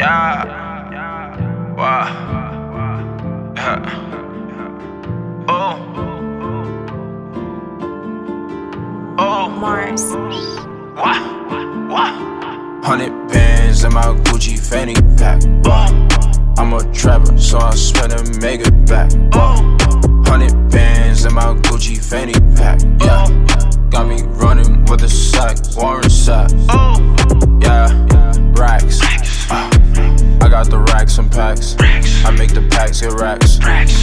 Yeah. Wow. Yeah. Uh. Oh. Oh. Mars. What? What? Hundred bands in my Gucci fanny pack. I'm a trapper, so I spend and make it back. Oh. Hundred bands in my Gucci fanny racks packs. I make the packs get racks.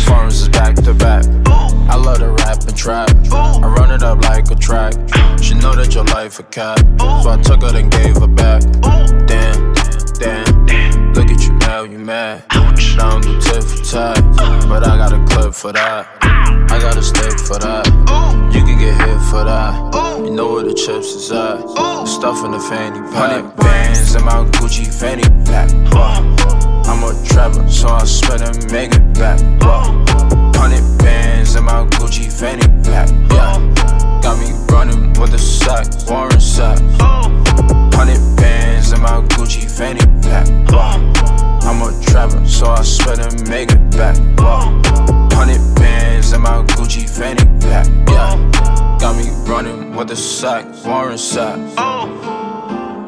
Farms is back to back. I love to rap and trap. I run it up like a track. She know that your life a cat. So I took her and gave her back. Damn, damn. Look at you now, you mad. I don't do tit for tat. But I got a clip for that. I got a stick for that. You can get hit for that. You know where the chips is at. Stuff in the fanny pack. Hundred bands in my Gucci fanny pack. I'm a I spend and make it back. Hundred bands in my Gucci fanny pack. Yeah, got me running with a sack, Warren sack. Hundred bands in my Gucci fanny pack. I'm a trapper, so I spend and make it back. Hundred bands in my Gucci fanny pack. Yeah, got me running with a sack, Warren sack.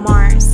Mars.